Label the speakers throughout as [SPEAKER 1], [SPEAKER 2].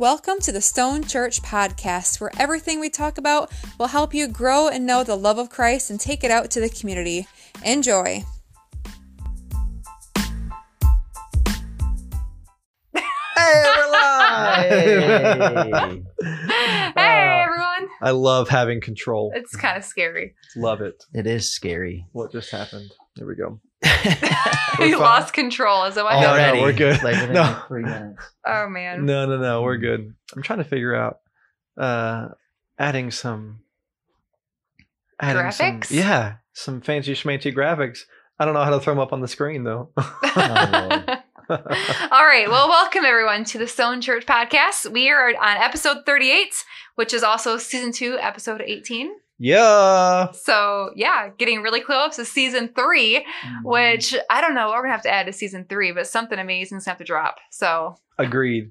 [SPEAKER 1] Welcome to the Stone Church Podcast, where everything we talk about will help you grow and know the love of Christ and take it out to the community. Enjoy.
[SPEAKER 2] Hey, we're live!
[SPEAKER 3] Hey.
[SPEAKER 1] Hey, ah, everyone.
[SPEAKER 2] I love having control.
[SPEAKER 1] It's kind of scary.
[SPEAKER 2] Love it.
[SPEAKER 3] it is scary.
[SPEAKER 2] What just happened? There we go.
[SPEAKER 1] you
[SPEAKER 2] fine.
[SPEAKER 1] lost control. Is that what
[SPEAKER 2] No, no.
[SPEAKER 3] Already,
[SPEAKER 2] we're good.
[SPEAKER 3] Like within
[SPEAKER 2] No.
[SPEAKER 3] three minutes.
[SPEAKER 1] Oh, man.
[SPEAKER 2] No, no, no. We're good. I'm trying to figure out uh adding some adding some-
[SPEAKER 1] Graphics?
[SPEAKER 2] yeah, some fancy schmancy graphics. I don't know how to throw them up on the screen though.
[SPEAKER 1] All right. Well, welcome everyone to the Stone Church podcast. We are on episode 38, which is also season two, episode 18.
[SPEAKER 2] Yeah.
[SPEAKER 1] So, yeah, getting really close to season three, mm-hmm. which I don't know what we're going to have to add to season three, but something amazing is going to have to drop. So,
[SPEAKER 2] Agreed.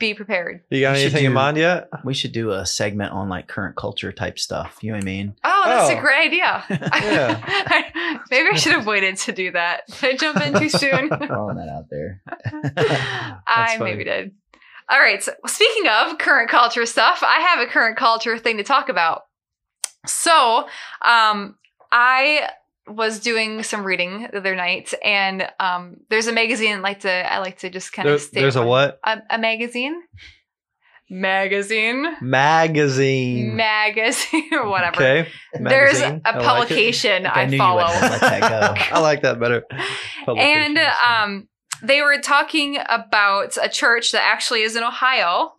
[SPEAKER 1] be prepared.
[SPEAKER 2] You got
[SPEAKER 3] We should
[SPEAKER 2] anything in mind yet?
[SPEAKER 3] we should do a segment on like current culture type stuff. You know what I mean?
[SPEAKER 1] Oh, that's
[SPEAKER 2] Oh.
[SPEAKER 1] a great idea.
[SPEAKER 2] Yeah.
[SPEAKER 1] Maybe I should have waited to do that. Did I jump in too soon?
[SPEAKER 3] Throwing that out there.
[SPEAKER 1] I
[SPEAKER 2] funny.
[SPEAKER 1] maybe did. All right. So speaking of current culture stuff, I have a current culture thing to talk about. So, um, I was doing some reading the other night, and um, there's a magazine I like to I like to just kind
[SPEAKER 2] There-
[SPEAKER 1] of stay
[SPEAKER 2] there's a what?
[SPEAKER 1] A, a magazine. Magazine.
[SPEAKER 2] Magazine.
[SPEAKER 1] Magazine or whatever.
[SPEAKER 2] Okay.
[SPEAKER 1] There's
[SPEAKER 2] Magazine.
[SPEAKER 1] a
[SPEAKER 2] I like it.
[SPEAKER 1] publication
[SPEAKER 3] I
[SPEAKER 1] I, follow.
[SPEAKER 3] wouldn't let that go.
[SPEAKER 2] I like that better.
[SPEAKER 1] and um, they were talking about a church that actually is in Ohio.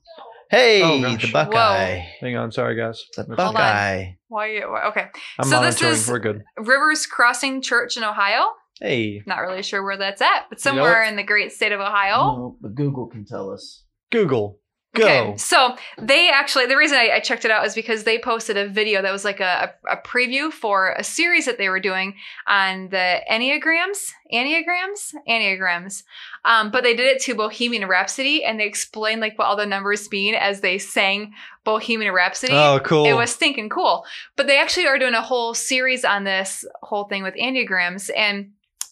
[SPEAKER 3] Hey,
[SPEAKER 2] Oh,
[SPEAKER 3] the Buckeye.
[SPEAKER 2] Hang on, sorry guys.
[SPEAKER 3] The
[SPEAKER 2] Hold
[SPEAKER 1] on.
[SPEAKER 3] Buckeye.
[SPEAKER 1] Why? you- why- Okay,
[SPEAKER 2] I'm
[SPEAKER 1] So this is-
[SPEAKER 2] We're good.
[SPEAKER 1] Rivers Crossing Church in Ohio.
[SPEAKER 2] Hey,
[SPEAKER 1] Not really sure where that's at, but
[SPEAKER 2] You know
[SPEAKER 1] somewhere
[SPEAKER 2] what?
[SPEAKER 1] in the great state of Ohio.
[SPEAKER 3] No, but Google can tell us.
[SPEAKER 2] Google, go.
[SPEAKER 1] Okay, so they actually the reason I, I checked it out is because they posted a video that was like a, a, preview for a series that they were doing on the enneagrams, enneagrams, enneagrams. Um, but they did it to Bohemian Rhapsody, and they explained like what all the numbers mean as they sang Bohemian Rhapsody.
[SPEAKER 2] Oh, cool.
[SPEAKER 1] It was stinking cool. But they actually are doing a whole series on this whole thing with enneagrams and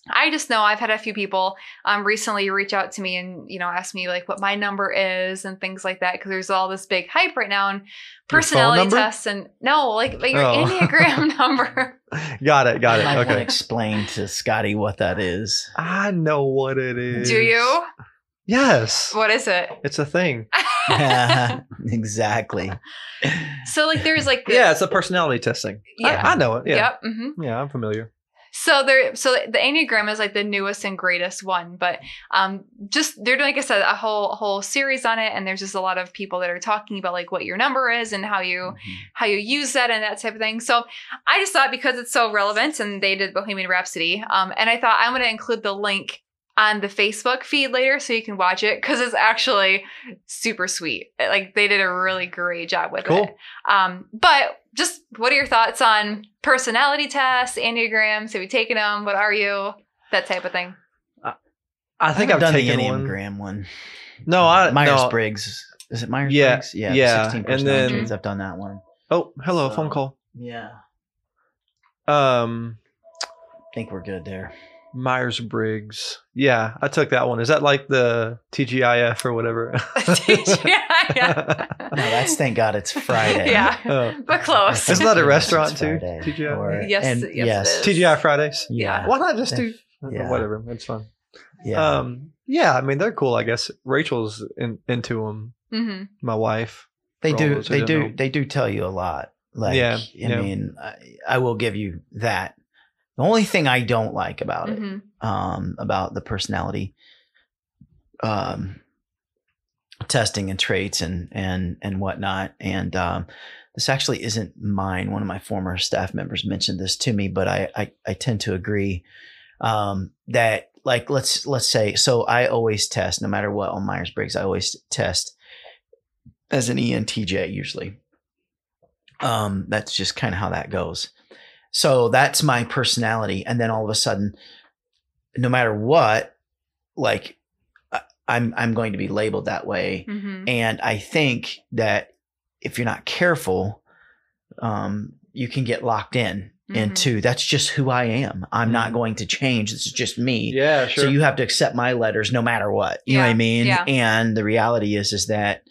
[SPEAKER 1] I just know I've had a few people um, recently reach out to me and you know ask me like what my number is and things like that because there's all this big hype right now and personality tests and no like, like your
[SPEAKER 2] Oh.
[SPEAKER 1] enneagram number.
[SPEAKER 2] got it. Got
[SPEAKER 3] I
[SPEAKER 2] it.
[SPEAKER 3] might want to
[SPEAKER 2] Okay.
[SPEAKER 3] explain to Scotty what that is.
[SPEAKER 2] I know what it is.
[SPEAKER 1] Do you?
[SPEAKER 2] Yes.
[SPEAKER 1] What is it?
[SPEAKER 2] It's a thing.
[SPEAKER 3] yeah, exactly.
[SPEAKER 1] So like there's like the,
[SPEAKER 2] Yeah, it's a personality testing.
[SPEAKER 1] Yeah.
[SPEAKER 2] I, know it. Yeah.
[SPEAKER 1] Yep. hmm
[SPEAKER 2] Yeah, I'm familiar.
[SPEAKER 1] So there, so the Enneagram is like the newest and greatest one, but um, just they're doing, like I said, a whole whole series on it, and there's just a lot of people that are talking about like what your number is and how you
[SPEAKER 3] Mhm.
[SPEAKER 1] how you use that and that type of thing. So I just thought because it's so relevant, and they did Bohemian Rhapsody, um, and I thought I'm going to include the link on the Facebook feed later so you can watch it because it's actually super sweet. Like they did a really great job with
[SPEAKER 2] Cool.
[SPEAKER 1] it. Um, but just what are your thoughts on personality tests, enneagrams? Have you taken them? What are you? That type of thing.
[SPEAKER 2] I think I've
[SPEAKER 3] done the
[SPEAKER 2] taken one.
[SPEAKER 3] Enneagram one.
[SPEAKER 2] No, I
[SPEAKER 3] Myers
[SPEAKER 2] no.
[SPEAKER 3] Briggs. Is it Myers
[SPEAKER 2] Yeah,
[SPEAKER 3] Briggs? Yeah.
[SPEAKER 2] yeah,
[SPEAKER 3] 16
[SPEAKER 2] and
[SPEAKER 3] personality
[SPEAKER 2] then-
[SPEAKER 3] traits. I've done that one.
[SPEAKER 2] Oh, hello,
[SPEAKER 3] So-
[SPEAKER 2] phone call.
[SPEAKER 3] Yeah.
[SPEAKER 2] Um,
[SPEAKER 3] I think we're good there.
[SPEAKER 2] Myers Briggs. Yeah, I took that one. Is that like the TGIF or whatever?
[SPEAKER 1] yeah,
[SPEAKER 3] No, that's thank God it's Friday.
[SPEAKER 1] yeah,
[SPEAKER 2] Oh.
[SPEAKER 1] but close.
[SPEAKER 2] Isn't that a restaurant too? TGI.
[SPEAKER 3] Or-
[SPEAKER 1] Yes,
[SPEAKER 3] and
[SPEAKER 1] yes,
[SPEAKER 3] yes.
[SPEAKER 2] TGI Fridays.
[SPEAKER 3] Yeah.
[SPEAKER 2] Why not just do
[SPEAKER 3] Yeah.
[SPEAKER 2] whatever? It's fun.
[SPEAKER 3] Yeah.
[SPEAKER 2] Um, yeah, I mean they're cool. I guess Rachel's in, into them.
[SPEAKER 1] hmm
[SPEAKER 2] My wife.
[SPEAKER 3] they do. They
[SPEAKER 2] don't
[SPEAKER 3] do.
[SPEAKER 2] know.
[SPEAKER 3] They do tell you a lot. Like,
[SPEAKER 2] Yeah,
[SPEAKER 3] I
[SPEAKER 2] yeah.
[SPEAKER 3] mean, I, I will give you that. The only thing I don't like about it,
[SPEAKER 1] hmm
[SPEAKER 3] um, about the personality, um, testing and traits and and and whatnot, and um, this actually isn't mine. One of my former staff members mentioned this to me, but I I, I tend to agree um, that like let's let's say so I always test no matter what on Myers Briggs I always test as an ENTJ usually. Um, that's just kind of how that goes. So that's my personality, and then all of a sudden, no matter what, like I- I'm I'm going to be labeled that way,
[SPEAKER 1] hmm
[SPEAKER 3] and I think that if you're not careful, um, you can get locked in
[SPEAKER 1] Mhm.
[SPEAKER 3] into that's just who I am. I'm not
[SPEAKER 2] Mhm.
[SPEAKER 3] going to change. This is just me.
[SPEAKER 2] Yeah, sure.
[SPEAKER 3] So you have to accept my letters no matter what. You know what I mean?
[SPEAKER 1] yeah.
[SPEAKER 3] And the reality is is that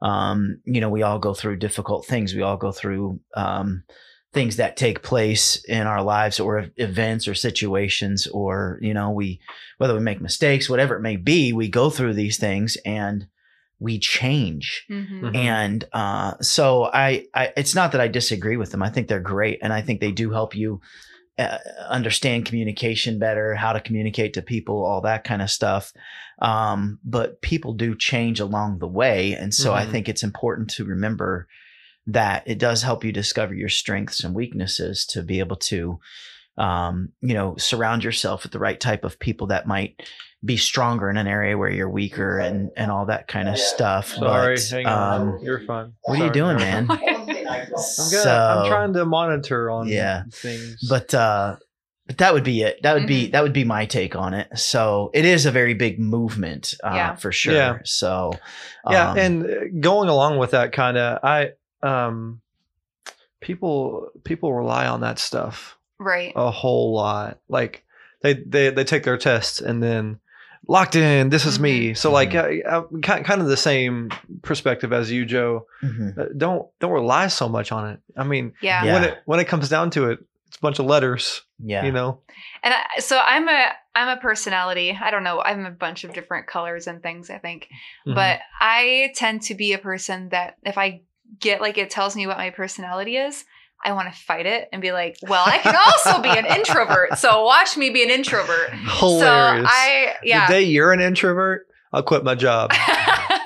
[SPEAKER 3] um, you know, we all go through difficult things. We all go through um, things that take place in our lives or events or situations or you know we whether we make mistakes whatever it may be we go through these things and we change
[SPEAKER 1] Mhm.
[SPEAKER 2] Mhm.
[SPEAKER 3] and uh, so I, I it's not that i disagree with them i think they're great and i think they do help you uh, understand communication better how to communicate to people all that kind of stuff um, but people do change along the way and so i
[SPEAKER 2] Mhm.
[SPEAKER 3] think it's important to remember that it does help you discover your strengths and weaknesses to be able to um, you know surround yourself with the right type of people that might be stronger in an area where you're weaker and and all that kind of stuff
[SPEAKER 2] Sorry,
[SPEAKER 3] But,
[SPEAKER 2] hang on.
[SPEAKER 3] um,
[SPEAKER 2] You're fine.
[SPEAKER 3] what are you doing man
[SPEAKER 2] I'm good.
[SPEAKER 3] So-
[SPEAKER 2] I'm trying to monitor on
[SPEAKER 3] Yeah.
[SPEAKER 2] things.
[SPEAKER 3] but uh but that would be it that would be
[SPEAKER 1] Mhm.
[SPEAKER 3] that would be my take on it so it is a very big movement uh,
[SPEAKER 1] Yeah.
[SPEAKER 3] for sure
[SPEAKER 2] Yeah.
[SPEAKER 3] so
[SPEAKER 2] yeah,
[SPEAKER 3] um,
[SPEAKER 2] and uh, going along with that kind of, I um, people people rely on that stuff
[SPEAKER 1] Right.
[SPEAKER 2] a whole lot. Like they they they take their tests and then locked in. This is me. So like
[SPEAKER 3] Mhm.
[SPEAKER 2] uh, uh, kind kind of the same perspective as you, Joe.
[SPEAKER 3] mhm.
[SPEAKER 2] Uh, don't don't rely so much on it. I mean,
[SPEAKER 1] Yeah.
[SPEAKER 3] Yeah.
[SPEAKER 2] when it when it comes down to it, it's a bunch of letters.
[SPEAKER 3] yeah
[SPEAKER 2] You know.
[SPEAKER 1] And I, so I'm a I'm a personality. I don't know. I'm a bunch of different colors and things. I think,
[SPEAKER 2] Mhm.
[SPEAKER 1] but I tend to be a person that if I get like it tells me what my personality is, I want to fight it and be like, well, I can also be an introvert. So watch me be an introvert.
[SPEAKER 2] hilarious.
[SPEAKER 1] So I yeah.
[SPEAKER 2] The day you're an introvert, I'll quit my job.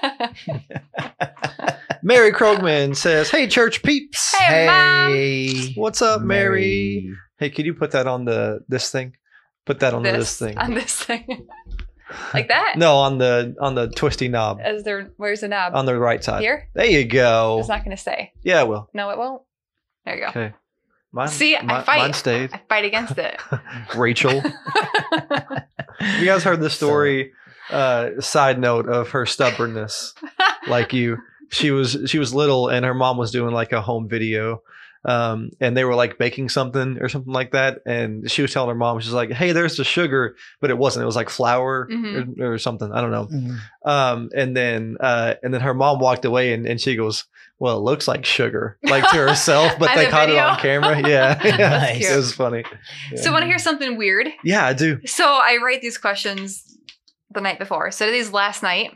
[SPEAKER 2] Mary Krogman says, "Hey, church peeps,
[SPEAKER 1] Hey,
[SPEAKER 3] hey
[SPEAKER 2] what's up, Mary? Hey, could you put that on the this thing? Put that on this,
[SPEAKER 1] this
[SPEAKER 2] thing.
[SPEAKER 1] on this thing like that.
[SPEAKER 2] no, on the on the twisty knob
[SPEAKER 1] As there, where's the knob?
[SPEAKER 2] on the right side.
[SPEAKER 1] Here.
[SPEAKER 2] There you go.
[SPEAKER 1] It's not going to stay.
[SPEAKER 2] yeah, well,
[SPEAKER 1] No, it won't. There you go.
[SPEAKER 2] okay. Mine,
[SPEAKER 1] See, I fight.
[SPEAKER 2] mine stayed.
[SPEAKER 1] I fight against it.
[SPEAKER 2] Rachel, you guys heard the story? Uh, side note of her stubbornness. like you she was she was little and her mom was doing like a home video um and they were like baking something or something like that and she was telling her mom she's like hey there's the sugar but it wasn't it was like flour
[SPEAKER 1] Mhm.
[SPEAKER 2] or, or something i don't know
[SPEAKER 3] Mhm.
[SPEAKER 2] um and then uh and then her mom walked away and, and she goes well it looks like sugar like to herself but they
[SPEAKER 1] the
[SPEAKER 2] caught it on camera yeah, yeah.
[SPEAKER 3] That's
[SPEAKER 2] it was funny
[SPEAKER 1] So, want to hear something weird?
[SPEAKER 2] yeah i do
[SPEAKER 1] So, I write these questions the night before. So, I these last night.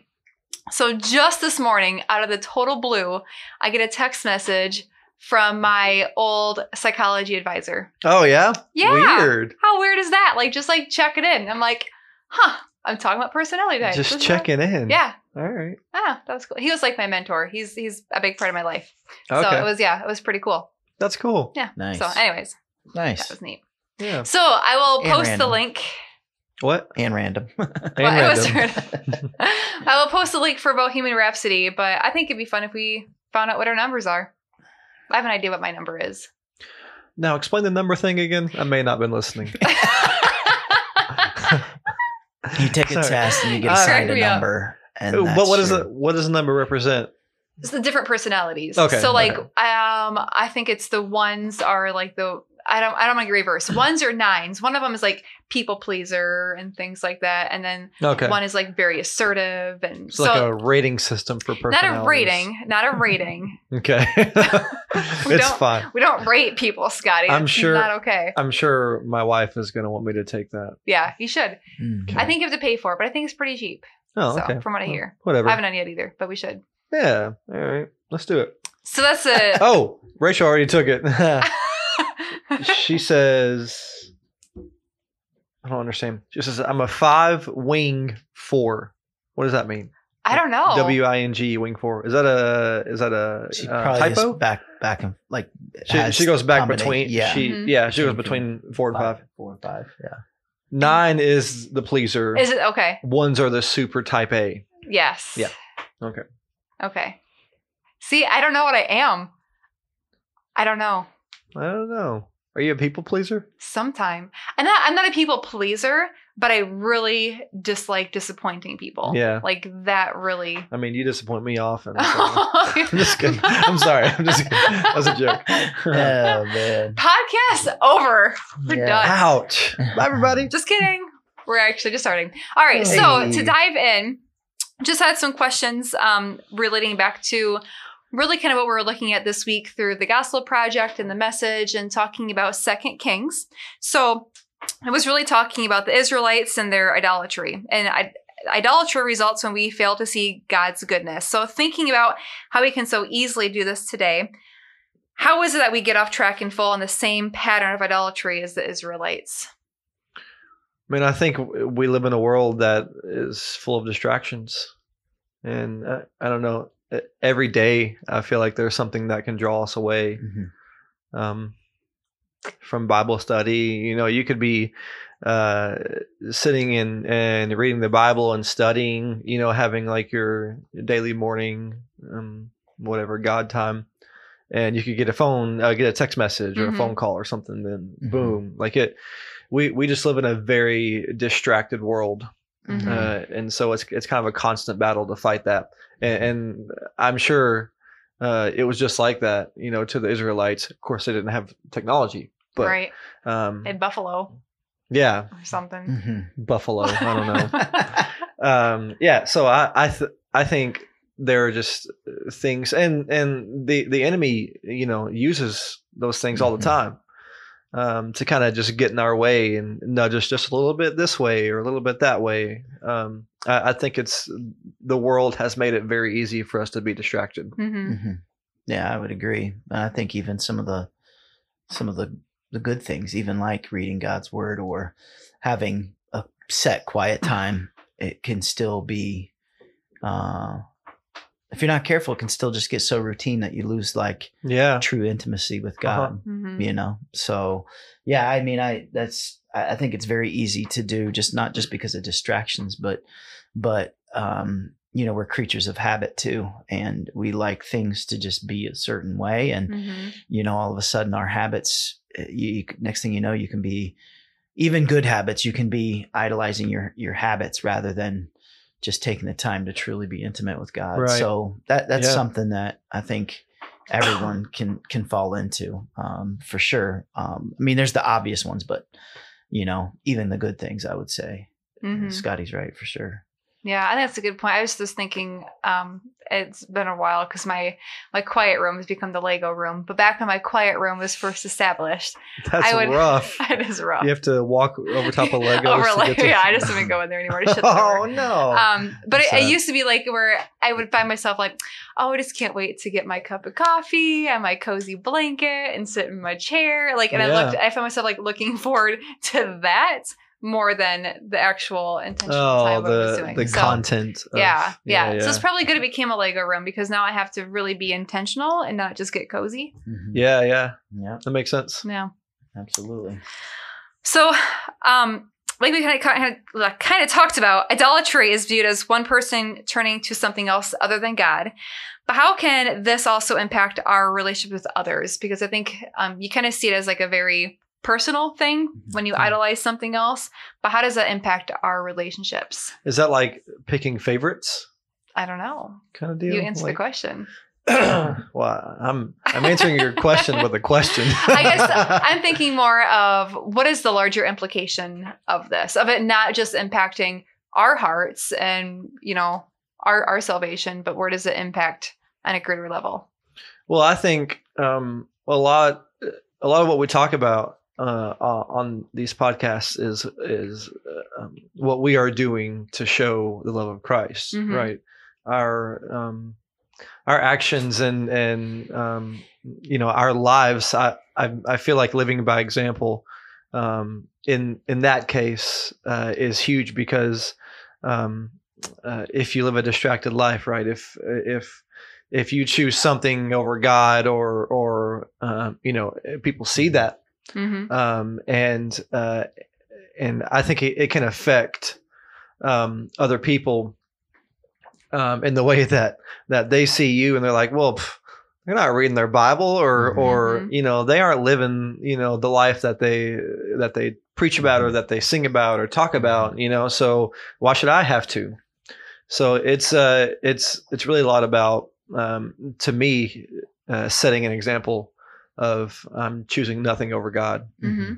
[SPEAKER 1] So, just this morning, out of the total blue, I get a text message from my old psychology advisor.
[SPEAKER 2] oh yeah
[SPEAKER 1] Yeah.
[SPEAKER 2] weird
[SPEAKER 1] How weird is that? Like, just like check it in. I'm like, huh, I'm talking about personality types.
[SPEAKER 2] just
[SPEAKER 1] This is
[SPEAKER 2] checking in
[SPEAKER 1] Yeah.
[SPEAKER 2] all right
[SPEAKER 1] Ah, that was cool. He was like my mentor. He's he's a big part of my life.
[SPEAKER 2] okay
[SPEAKER 1] So it was yeah, it was pretty cool.
[SPEAKER 2] that's cool
[SPEAKER 1] Yeah.
[SPEAKER 3] nice
[SPEAKER 1] So anyways,
[SPEAKER 3] Nice.
[SPEAKER 1] that was neat.
[SPEAKER 2] yeah
[SPEAKER 1] So I will
[SPEAKER 3] And
[SPEAKER 1] post the link.
[SPEAKER 2] what
[SPEAKER 3] and random
[SPEAKER 2] And
[SPEAKER 1] Well, it was
[SPEAKER 2] random.
[SPEAKER 1] random. I will post the link for Bohemian Rhapsody, but I think it'd be fun if we found out what our numbers are. I have an idea what my number is.
[SPEAKER 2] Now explain the number thing again. I may not have been listening.
[SPEAKER 3] you take a
[SPEAKER 2] Sorry.
[SPEAKER 3] test and you get
[SPEAKER 2] Uh,
[SPEAKER 3] assigned
[SPEAKER 1] Crack
[SPEAKER 3] a
[SPEAKER 1] me
[SPEAKER 3] number and
[SPEAKER 2] but
[SPEAKER 3] that's
[SPEAKER 2] what does
[SPEAKER 3] your-
[SPEAKER 2] it? What does the number represent?
[SPEAKER 1] it's the different personalities.
[SPEAKER 2] Okay,
[SPEAKER 1] So like
[SPEAKER 2] okay.
[SPEAKER 1] um I think it's the ones are like the I don't I don't want to reverse. Ones are nines. One of them is like people pleaser and things like that. And then
[SPEAKER 2] Okay,
[SPEAKER 1] one is like very assertive and
[SPEAKER 2] it's
[SPEAKER 1] so
[SPEAKER 2] like a rating system for
[SPEAKER 1] people.
[SPEAKER 2] not
[SPEAKER 1] a rating, not a rating.
[SPEAKER 2] Okay,
[SPEAKER 1] We
[SPEAKER 2] it's
[SPEAKER 1] don't-
[SPEAKER 2] fine.
[SPEAKER 1] We don't rate people, Scotty.
[SPEAKER 2] I'm
[SPEAKER 1] It's
[SPEAKER 2] sure-
[SPEAKER 1] not okay.
[SPEAKER 2] I'm sure my wife is going to want me to take that.
[SPEAKER 1] Yeah, you should.
[SPEAKER 3] Mhm.
[SPEAKER 1] I think you have to pay for it, but I think it's pretty cheap.
[SPEAKER 2] Oh,
[SPEAKER 1] so,
[SPEAKER 2] okay.
[SPEAKER 1] from what I
[SPEAKER 2] Well,
[SPEAKER 1] hear.
[SPEAKER 2] Whatever.
[SPEAKER 1] I haven't done yet either, but we should.
[SPEAKER 2] yeah. All right. Let's do it.
[SPEAKER 1] So that's it.
[SPEAKER 2] Oh, Rachel already took it. she says, I don't understand. She says, I'm a five wing four. What does that mean?
[SPEAKER 1] I don't know.
[SPEAKER 2] W I N G wing four. Is that a is that a
[SPEAKER 3] she
[SPEAKER 2] uh, typo?
[SPEAKER 3] just back back and like
[SPEAKER 2] She, she goes back between.
[SPEAKER 3] yeah
[SPEAKER 2] She
[SPEAKER 1] Mhm.
[SPEAKER 2] yeah. She goes
[SPEAKER 3] Between
[SPEAKER 2] between four and five.
[SPEAKER 3] four and five yeah
[SPEAKER 2] Nine is the pleaser.
[SPEAKER 1] Is it okay?
[SPEAKER 2] Ones are the super type A.
[SPEAKER 1] Yes.
[SPEAKER 2] Yeah. Okay.
[SPEAKER 1] Okay. See, I don't know what I am. I don't know.
[SPEAKER 2] I don't know. Are you a people pleaser?
[SPEAKER 1] Sometime. I'm not I'm not a people pleaser, but I really dislike disappointing people.
[SPEAKER 2] Yeah.
[SPEAKER 1] Like that really
[SPEAKER 2] I mean, you disappoint me often. so- I'm just kidding. I'm sorry. I'm just kidding. That's a joke.
[SPEAKER 3] oh man
[SPEAKER 1] Podcast over. We're
[SPEAKER 3] Yeah.
[SPEAKER 1] done.
[SPEAKER 2] Ouch. Bye, everybody.
[SPEAKER 1] Just kidding. We're actually just starting. All right. So to dive in, just had some questions um, relating back to really kind of what we're looking at this week through the Gospel Project and the message and talking about Second Kings. So I was really talking about the Israelites and their idolatry. And I, idolatry results when we fail to see God's goodness. So thinking about how we can so easily do this today, how is it that we get off track and fall in the same pattern of idolatry as the Israelites?
[SPEAKER 2] I mean, I think we live in a world that is full of distractions. And uh, I don't know, every day I feel like there's something that can draw us away
[SPEAKER 3] Mhm.
[SPEAKER 2] um, from Bible study. You know, you could be uh, sitting in and reading the Bible and studying, you know, having like your daily morning, um, whatever, God time. And you could get a phone, uh, get a text message or
[SPEAKER 1] Mhm.
[SPEAKER 2] a phone call or something. Then
[SPEAKER 3] Mhm.
[SPEAKER 2] boom, like it. We we just live in a very distracted world,
[SPEAKER 1] Mhm.
[SPEAKER 2] uh, and so it's it's kind of a constant battle to fight that. And, and I'm sure uh, it was just like that, you know, to the Israelites. Of course, they didn't have technology, but
[SPEAKER 1] right.
[SPEAKER 2] um,
[SPEAKER 1] In Buffalo
[SPEAKER 2] yeah,
[SPEAKER 1] or something.
[SPEAKER 3] Mhm.
[SPEAKER 2] Buffalo. I don't know. um, yeah, so I I th- I think there are just uh, things, and and the the enemy, you know, uses those things all the
[SPEAKER 3] Mhm.
[SPEAKER 2] time. Um, to kind of just get in our way and nudge us just a little bit this way or a little bit that way. Um, I, I think it's the world has made it very easy for us to be distracted.
[SPEAKER 1] hmm
[SPEAKER 3] Mhm. Yeah, I would agree. I think even some of the some of the the good things, even like reading God's word or having a set quiet time, it can still be uh if you're not careful, it can still just get so routine that you lose like
[SPEAKER 2] Yeah,
[SPEAKER 3] true intimacy with
[SPEAKER 2] Uh-huh.
[SPEAKER 3] God.
[SPEAKER 1] hmm
[SPEAKER 3] You know? So yeah, I mean I that's I I think it's very easy to do just not just because of distractions, but but um you know, we're creatures of habit too, and we like things to just be a certain way. And
[SPEAKER 1] hmm
[SPEAKER 3] you know, all of a sudden, our habits. uh, You, you next thing you know, you can be even good habits. You can be idolizing your your habits rather than just taking the time to truly be intimate with God.
[SPEAKER 2] Right.
[SPEAKER 3] So that that's
[SPEAKER 2] Yeah.
[SPEAKER 3] something that I think everyone can can fall into um, for sure. Um, I mean, there's the obvious ones, but you know, even the good things, I would say.
[SPEAKER 1] hmm
[SPEAKER 3] Scotty's right for sure.
[SPEAKER 1] Yeah, I think that's a good point. I was just thinking, um, it's been a while because my my quiet room has become the Lego room. But back when my quiet room was first established,
[SPEAKER 2] that's
[SPEAKER 1] I would-
[SPEAKER 2] rough.
[SPEAKER 1] it is rough.
[SPEAKER 2] You have to walk over top of Legos.
[SPEAKER 1] Over
[SPEAKER 2] to
[SPEAKER 1] Lego,
[SPEAKER 2] to-
[SPEAKER 1] yeah. I just didn't go in there anymore to shut the door.
[SPEAKER 2] oh no!
[SPEAKER 1] Um, but it, it used to be like where I would find myself like, oh, I just can't wait to get my cup of coffee and my cozy blanket and sit in my chair. Like, and I looked, I found myself like looking forward to that more than the actual intentional
[SPEAKER 2] oh,
[SPEAKER 1] time what I was
[SPEAKER 2] the
[SPEAKER 1] doing.
[SPEAKER 2] the
[SPEAKER 1] So,
[SPEAKER 2] content. of-
[SPEAKER 1] yeah, yeah,
[SPEAKER 2] yeah,
[SPEAKER 1] So it's probably good it became a Lego room because now I have to really be intentional and not just get cozy.
[SPEAKER 3] Mhm.
[SPEAKER 2] yeah, yeah.
[SPEAKER 3] Yeah,
[SPEAKER 2] That makes sense.
[SPEAKER 1] Yeah.
[SPEAKER 3] absolutely.
[SPEAKER 1] So, um, like we kind of kind of kind of talked about, idolatry is viewed as one person turning to something else other than God. But how can this also impact our relationship with others? Because I think um, you kind of see it as like a very personal thing when you idolize something else. But how does that impact our relationships?
[SPEAKER 2] Is that like picking favorites
[SPEAKER 1] I don't know.
[SPEAKER 2] kind of deal?
[SPEAKER 1] You answer the question.
[SPEAKER 2] well, I'm I'm answering your question with a question.
[SPEAKER 1] I guess I'm thinking more of what is the larger implication of this, of it not just impacting our hearts and, you know, our, our salvation, but where does it impact on a greater level?
[SPEAKER 2] Well, I think um, a lot a lot of what we talk about uh, uh, on these podcasts is is uh, um, what we are doing to show the love of Christ,
[SPEAKER 1] Mhm.
[SPEAKER 2] right? Our um, our actions and and um, you know our lives. I, I I feel like living by example um, in in that case uh, is huge because um, uh, if you live a distracted life, right? If if if you choose something over God or or um, you know people see that
[SPEAKER 1] Mm-hmm.
[SPEAKER 2] um, and uh, and I think it, it can affect um, other people um, in the way that that they see you and they're like, well, pff, they're not reading their Bible or
[SPEAKER 3] Mhm.
[SPEAKER 2] or
[SPEAKER 1] Mhm.
[SPEAKER 2] you know they aren't living you know the life that they that they preach about or that they sing about or talk about you know so why should I have to so it's uh it's it's really a lot about um, to me uh, setting an example of um, choosing nothing over God
[SPEAKER 1] Mm-hmm.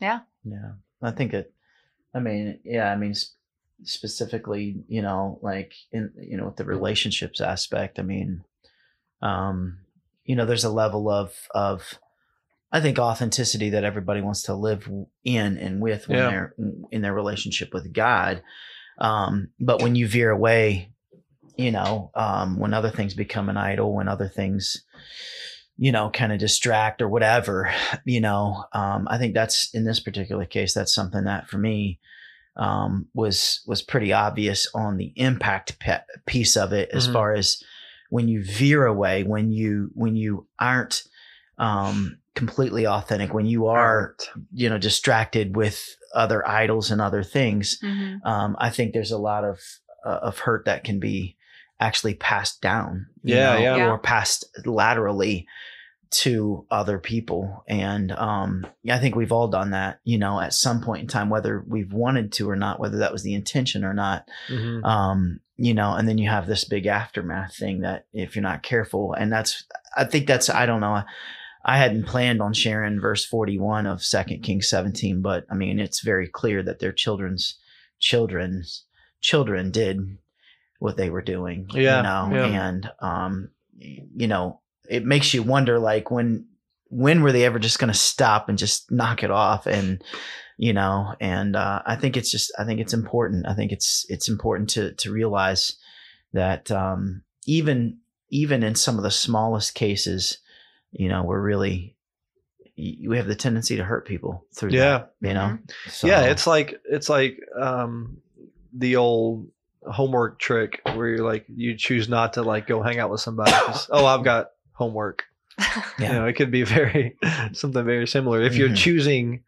[SPEAKER 3] Yeah, Yeah. I think it. I mean, yeah, I mean, s- specifically, you know, like in you know with the relationships aspect. I mean, um, you know, there's a level of of I think authenticity that everybody wants to live in and with when
[SPEAKER 2] Yeah.
[SPEAKER 3] they're in their relationship with God. Um, but when you veer away, you know, um, when other things become an idol, when other things, you know, kind of distract or whatever, you know, um, I think that's in this particular case, that's something that for me um, was was pretty obvious on the impact pe- piece of it, as
[SPEAKER 2] Mhm.
[SPEAKER 3] far as when you veer away, when you when you aren't um, completely authentic, when you are you know distracted with other idols and other things
[SPEAKER 1] Mhm.
[SPEAKER 3] um, i think there's a lot of uh, of hurt that can be actually passed down you
[SPEAKER 2] Yeah,
[SPEAKER 3] know,
[SPEAKER 2] yeah.
[SPEAKER 3] Or passed laterally to other people and um, i think we've all done that you know at some point in time whether we've wanted to or not whether that was the intention or not
[SPEAKER 2] Mhm.
[SPEAKER 3] um, you know, and then you have this big aftermath thing that if you're not careful, and that's, I think that's, I don't know. I hadn't planned on sharing verse 41 of Second Kings 17, but I mean, it's very clear that their children's children's children did what they were doing,
[SPEAKER 2] Yeah,
[SPEAKER 3] you know,
[SPEAKER 2] yeah.
[SPEAKER 3] and, um, you know, it makes you wonder, like, when, when were they ever just going to stop and just knock it off and, you know and uh, i think it's just i think it's important i think it's it's important to to realize that um even even in some of the smallest cases you know we're really we have the tendency to hurt people through
[SPEAKER 2] Yeah.
[SPEAKER 3] that, you know so,
[SPEAKER 2] yeah, it's like it's like um, the old homework trick where you're like you choose not to like go hang out with somebody. oh, I've got homework.
[SPEAKER 3] Yeah.
[SPEAKER 2] You know, it could be very something very similar. If you're
[SPEAKER 3] Mhm.
[SPEAKER 2] choosing,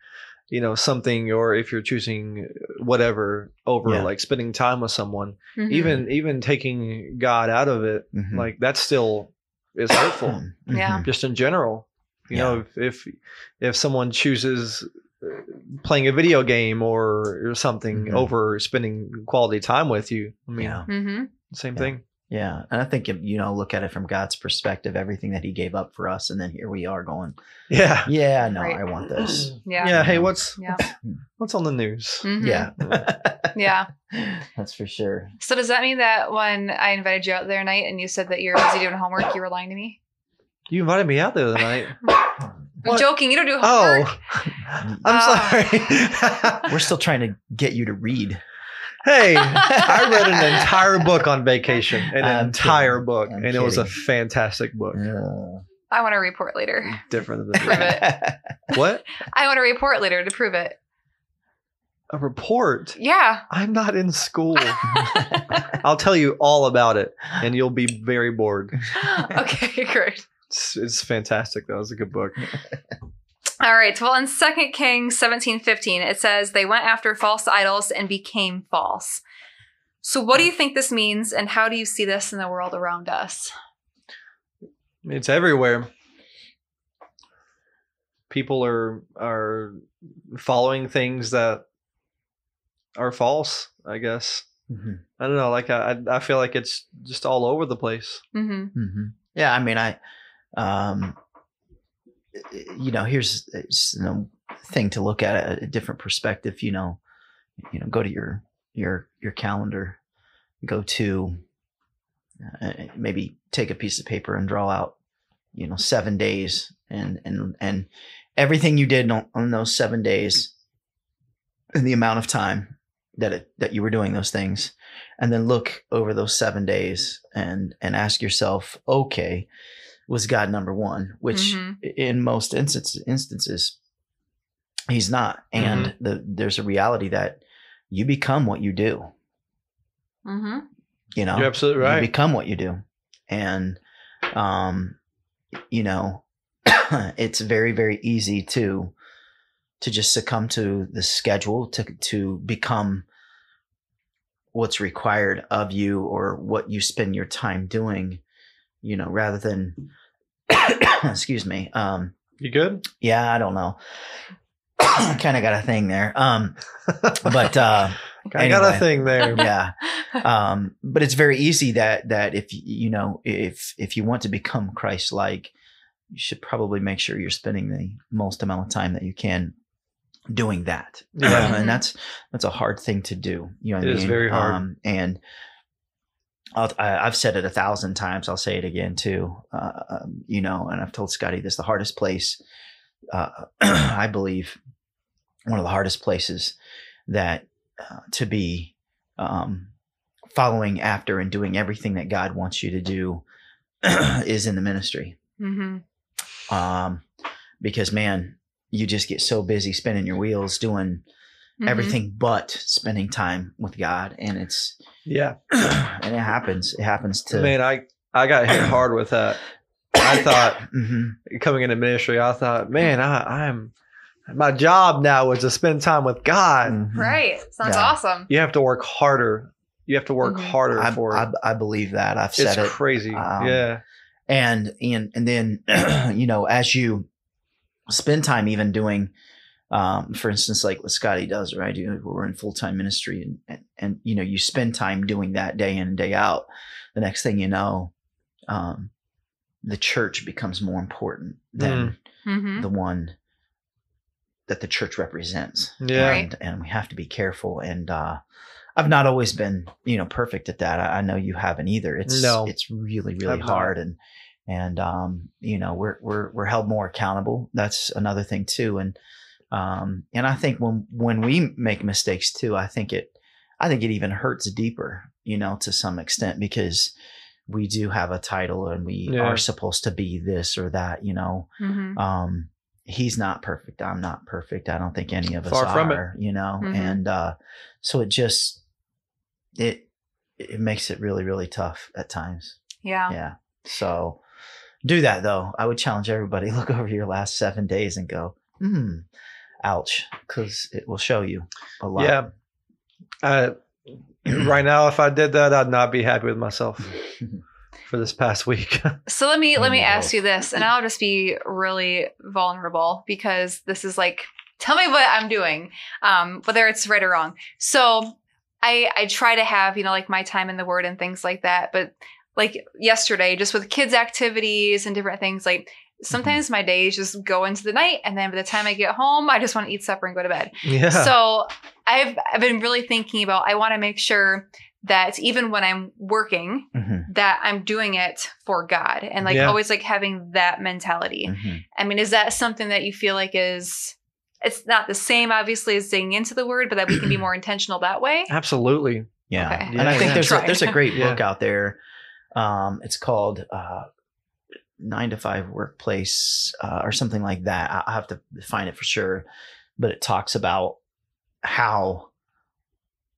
[SPEAKER 2] you know, something, or if you're choosing whatever over
[SPEAKER 3] Yeah.
[SPEAKER 2] like spending time with someone,
[SPEAKER 1] Mhm.
[SPEAKER 2] even even taking God out of it,
[SPEAKER 3] Mhm.
[SPEAKER 2] like that still is hurtful.
[SPEAKER 3] Mhm.
[SPEAKER 1] Yeah.
[SPEAKER 2] just in general. You
[SPEAKER 3] Yeah.
[SPEAKER 2] know, if, if if someone chooses playing a video game or, or something
[SPEAKER 3] Mhm.
[SPEAKER 2] over spending quality time with you, I mean,
[SPEAKER 3] yeah
[SPEAKER 1] Mhm.
[SPEAKER 2] same
[SPEAKER 3] Yeah.
[SPEAKER 2] thing.
[SPEAKER 3] yeah and i think if you know look at it from god's perspective everything that he gave up for us and then here we are going
[SPEAKER 2] Yeah.
[SPEAKER 3] yeah no
[SPEAKER 1] Right.
[SPEAKER 3] i want this
[SPEAKER 1] Yeah.
[SPEAKER 2] Yeah. Hey, what's
[SPEAKER 1] Yeah.
[SPEAKER 2] what's, what's on the news?
[SPEAKER 1] Mhm.
[SPEAKER 3] yeah
[SPEAKER 1] Yeah.
[SPEAKER 3] that's for sure
[SPEAKER 1] So does that mean that when I invited you out there other night and you said that you were busy doing homework, you were lying to me?
[SPEAKER 2] You invited me out the other night.
[SPEAKER 1] I'm
[SPEAKER 2] What?
[SPEAKER 1] joking. You don't do homework. Oh.
[SPEAKER 2] I'm
[SPEAKER 1] Ah.
[SPEAKER 2] sorry.
[SPEAKER 3] We're still trying to get you to read.
[SPEAKER 2] hey, I read an entire book on vacation, an
[SPEAKER 3] I'm
[SPEAKER 2] entire
[SPEAKER 3] kidding.
[SPEAKER 2] book,
[SPEAKER 3] I'm
[SPEAKER 2] and it was a fantastic book.
[SPEAKER 1] I want to report later.
[SPEAKER 2] Different than
[SPEAKER 1] Prove
[SPEAKER 2] the
[SPEAKER 1] it.
[SPEAKER 2] what?
[SPEAKER 1] I want to report later to prove it.
[SPEAKER 2] A report.
[SPEAKER 1] Yeah.
[SPEAKER 2] I'm not in school. I'll tell you all about it, and you'll be very bored.
[SPEAKER 1] okay, great.
[SPEAKER 2] It's, it's fantastic. That was a good book.
[SPEAKER 1] All right. Well, in 2 Kings 17 15, it says, They went after false idols and became false. So, what do you think this means, and how do you see this in the world around us?
[SPEAKER 2] It's everywhere. People are are following things that are false. I guess
[SPEAKER 3] Mhm.
[SPEAKER 2] I don't know. Like I I I feel like it's just all over the place.
[SPEAKER 1] hmm
[SPEAKER 3] Mhm. Yeah, I mean, I, um, you know, here's know, thing to look at a different perspective. You know, you know, go to your your your calendar, go to uh, maybe take a piece of paper and draw out, you know, seven days, and and and everything you did on, on those seven days, and the amount of time that it that you were doing those things and then look over those seven days and and ask yourself okay was god number one which
[SPEAKER 1] Mhm.
[SPEAKER 3] in most instances instances he's not. And the, there's a reality that you become what you do.
[SPEAKER 1] Hmm
[SPEAKER 3] you know
[SPEAKER 2] You're absolutely
[SPEAKER 3] you
[SPEAKER 2] right.
[SPEAKER 3] become what you do. And um you know it's very very easy to to just succumb to the schedule to to become what's required of you or what you spend your time doing you know rather than excuse me um
[SPEAKER 2] you good?
[SPEAKER 3] yeah i don't know kind of got a thing there um but uh
[SPEAKER 2] I got a thing there.
[SPEAKER 3] yeah um but it's very easy that that if you know if if you want to become christ like you should probably make sure you're spending the most amount of time that you can doing that.
[SPEAKER 2] Yeah.
[SPEAKER 3] and that's that's a hard thing to do. You know, what
[SPEAKER 2] It
[SPEAKER 3] I
[SPEAKER 2] is very hard.
[SPEAKER 3] Um, and I'll, I, I've said it a thousand times. I'll say it again too. Uh, um, you know, and I've told Scotty this: the hardest place, uh, I believe, one of the hardest places that uh, to be um, following after and doing everything that God wants you to do is in the ministry
[SPEAKER 1] hmm
[SPEAKER 3] um, because man, you just get so busy spinning your wheels doing
[SPEAKER 1] Mm-hmm.
[SPEAKER 3] everything but spending time with God, and it's
[SPEAKER 2] Yeah.
[SPEAKER 3] and it happens. It happens to
[SPEAKER 2] Man, I I got hit hard with that. I thought
[SPEAKER 3] Mhm.
[SPEAKER 2] coming into ministry, I thought, man, I, I'm my job now is to spend time with God.
[SPEAKER 3] Mhm.
[SPEAKER 1] Right. Sounds
[SPEAKER 3] Yeah.
[SPEAKER 1] awesome.
[SPEAKER 2] You have to work harder. You have to work
[SPEAKER 1] Mhm.
[SPEAKER 2] harder
[SPEAKER 3] I,
[SPEAKER 2] for
[SPEAKER 3] I,
[SPEAKER 2] it.
[SPEAKER 3] I believe that. I've
[SPEAKER 2] It's
[SPEAKER 3] said it.
[SPEAKER 2] crazy.
[SPEAKER 3] Um,
[SPEAKER 2] yeah.
[SPEAKER 3] and and and then you know as you spend time even doing um for instance like what scotty does right you, we're in full-time ministry and, and and you know you spend time doing that day in and day out the next thing you know um the church becomes more important than
[SPEAKER 1] hmm
[SPEAKER 3] the one that the church represents
[SPEAKER 2] Yeah.
[SPEAKER 1] Right.
[SPEAKER 3] and and we have to be careful and uh I've not always been, you know, perfect at that. I, I know you haven't either. It's
[SPEAKER 2] No.
[SPEAKER 3] it's really, really
[SPEAKER 2] I've not.
[SPEAKER 3] hard and and um, you know, we're we're we're held more accountable. That's another thing too. And um and I think when when we make mistakes too, I think it I think it even hurts deeper, you know, to some extent because we do have a title and we
[SPEAKER 2] Yeah.
[SPEAKER 3] are supposed to be this or that, you know
[SPEAKER 1] hmm
[SPEAKER 3] um he's not perfect i'm not perfect i don't think any of us
[SPEAKER 2] Far
[SPEAKER 3] are
[SPEAKER 2] from it.
[SPEAKER 3] you know
[SPEAKER 1] Mhm.
[SPEAKER 3] and uh so it just it it makes it really really tough at times
[SPEAKER 1] Yeah.
[SPEAKER 3] yeah so do that though i would challenge everybody look over your last seven days and go hmm ouch because it will show you a lot
[SPEAKER 2] Yeah. Uh, right now, if I did that, I'd not be happy with myself for this past week.
[SPEAKER 1] So let me let me
[SPEAKER 3] Mm,
[SPEAKER 1] ask you this, and I'll just be really vulnerable because this is like, tell me what I'm doing, um, whether it's right or wrong. So I I try to have you know like my time in the Word and things like that, but like yesterday, just with kids' activities and different things, like sometimes my days just go into the night, and then by the time I get home, I just want to eat supper and go to bed.
[SPEAKER 2] yeah.
[SPEAKER 1] So I've I've been really thinking about. I want to make sure that even when I'm working
[SPEAKER 3] Mhm,
[SPEAKER 1] that I'm doing it for God and like
[SPEAKER 2] Yeah.
[SPEAKER 1] always like having that mentality.
[SPEAKER 3] mhm.
[SPEAKER 1] I mean, is that something that you feel like is it's not the same obviously as digging into the word, but that we can be more intentional that way?
[SPEAKER 2] Absolutely.
[SPEAKER 3] Yeah.
[SPEAKER 1] Okay.
[SPEAKER 3] And I think there's a, there's a great
[SPEAKER 2] Yeah.
[SPEAKER 3] book out there. Um, it's called uh, Nine to Five Workplace uh, or something like that. I- I'll have to find it for sure. But it talks about how,